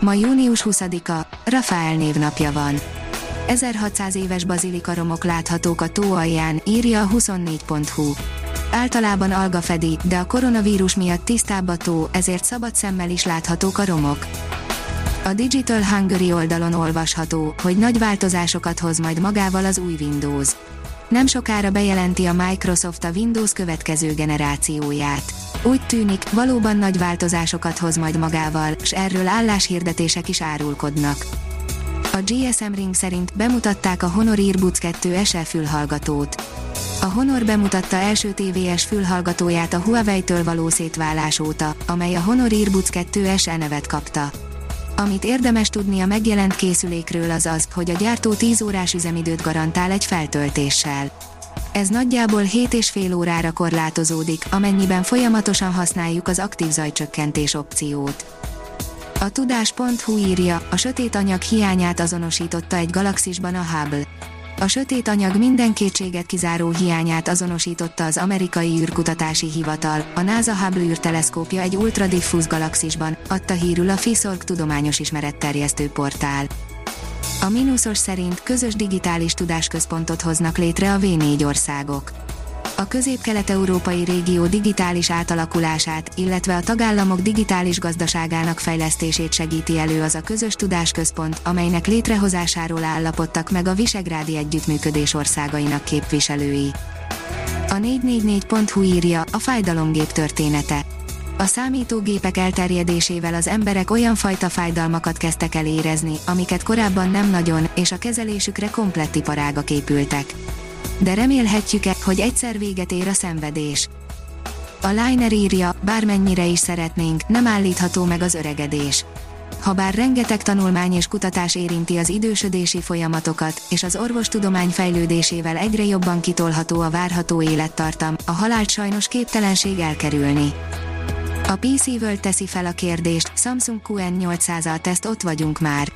Ma június 20-a, Rafael névnapja van. 1600 éves bazilika romok láthatók a tó alján, írja a 24.hu. Általában alga fedi, de a koronavírus miatt tisztább a tó, ezért szabad szemmel is láthatók a romok. A Digital Hungary oldalon olvasható, hogy nagy változásokat hoz majd magával az új Windows. Nem sokára bejelenti a Microsoft a Windows következő generációját. Úgy tűnik, valóban nagy változásokat hoz majd magával, s erről álláshirdetések is árulkodnak. A GSM Ring szerint bemutatták a Honor Earbuds 2 SE fülhallgatót. A Honor bemutatta első TVS fülhallgatóját a Huawei-től való szétválás óta, amely a Honor Earbuds 2 SE nevet kapta. Amit érdemes tudni a megjelent készülékről az az, hogy a gyártó 10 órás üzemidőt garantál egy feltöltéssel. Ez nagyjából 7,5 órára korlátozódik, amennyiben folyamatosan használjuk az aktív zajcsökkentés opciót. A tudás.hu írja, a sötét anyag hiányát azonosította egy galaxisban a Hubble. A sötét anyag minden kétséget kizáró hiányát azonosította az amerikai űrkutatási hivatal, a NASA Hubble űrteleszkópja egy ultradiffúz galaxisban, adta hírül a FISORG tudományos ismeretterjesztő portál. A mínuszos szerint közös digitális tudásközpontot hoznak létre a V4 országok. A közép-kelet-európai régió digitális átalakulását, illetve a tagállamok digitális gazdaságának fejlesztését segíti elő az a közös tudásközpont, amelynek létrehozásáról állapodtak meg a Visegrádi Együttműködés országainak képviselői. A 444.hu írja a fájdalomgép története a számítógépek elterjedésével az emberek olyan fajta fájdalmakat kezdtek el érezni, amiket korábban nem nagyon, és a kezelésükre komplett iparágak épültek. De remélhetjük-e, hogy egyszer véget ér a szenvedés. A Liner írja, bármennyire is szeretnénk, nem állítható meg az öregedés. Habár rengeteg tanulmány és kutatás érinti az idősödési folyamatokat, és az orvostudomány fejlődésével egyre jobban kitolható a várható élettartam, a halált sajnos képtelenség elkerülni. A PC World teszi fel a kérdést, Samsung QN800-al teszt ott vagyunk már.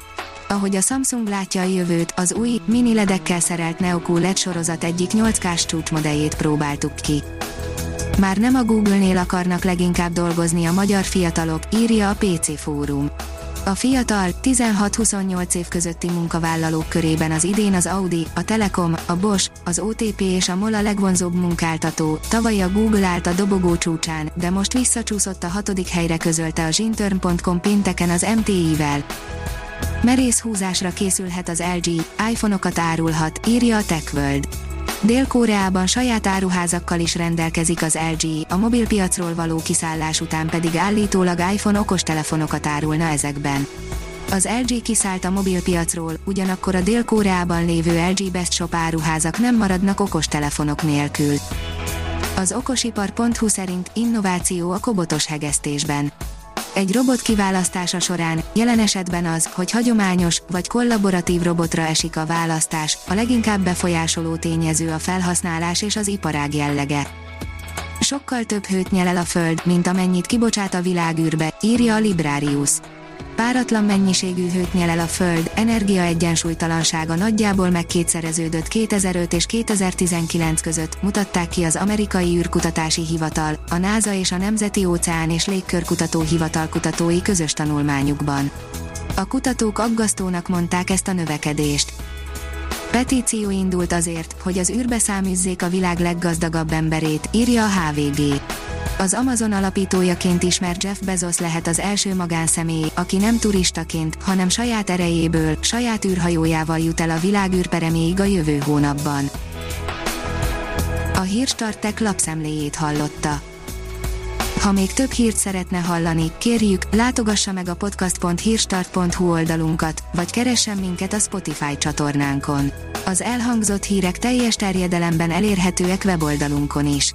Ahogy a Samsung látja a jövőt, az új, mini ledekkel szerelt Neoku LED sorozat egyik 8K-s csúcsmodelljét próbáltuk ki. Már nem a Google-nél akarnak leginkább dolgozni a magyar fiatalok, írja a PC Fórum. A fiatal, 16-28 év közötti munkavállalók körében az idén az Audi, a Telekom, a Bosch, az OTP és a MOL a legvonzóbb munkáltató, tavaly a Google állt a dobogó csúcsán, de most visszacsúszott a hatodik helyre közölte a zsintörn.com pénteken az MTI-vel. Merész húzásra készülhet az LG, iPhone-okat árulhat, írja a TechWorld. Dél-Koreában saját áruházakkal is rendelkezik az LG, a mobilpiacról való kiszállás után pedig állítólag iPhone okostelefonokat árulna ezekben. Az LG kiszállt a mobilpiacról, ugyanakkor a Dél-Koreában lévő LG Best Shop áruházak nem maradnak okostelefonok nélkül. Az okosipar.hu szerint innováció a kobotos hegesztésben egy robot kiválasztása során, jelen esetben az, hogy hagyományos vagy kollaboratív robotra esik a választás, a leginkább befolyásoló tényező a felhasználás és az iparág jellege. Sokkal több hőt nyel el a Föld, mint amennyit kibocsát a világűrbe, írja a Librarius páratlan mennyiségű hőt nyel el a Föld, energiaegyensúlytalansága nagyjából megkétszereződött 2005 és 2019 között, mutatták ki az amerikai űrkutatási hivatal, a NASA és a Nemzeti Óceán és Légkörkutató Hivatal kutatói közös tanulmányukban. A kutatók aggasztónak mondták ezt a növekedést. Petíció indult azért, hogy az űrbe száműzzék a világ leggazdagabb emberét, írja a HVG. Az Amazon alapítójaként ismert Jeff Bezos lehet az első magánszemély, aki nem turistaként, hanem saját erejéből, saját űrhajójával jut el a világ űrpereméig a jövő hónapban. A Hírstartek lapszemléjét hallotta. Ha még több hírt szeretne hallani, kérjük, látogassa meg a podcast.hírstart.hu oldalunkat, vagy keressen minket a Spotify csatornánkon. Az elhangzott hírek teljes terjedelemben elérhetőek weboldalunkon is.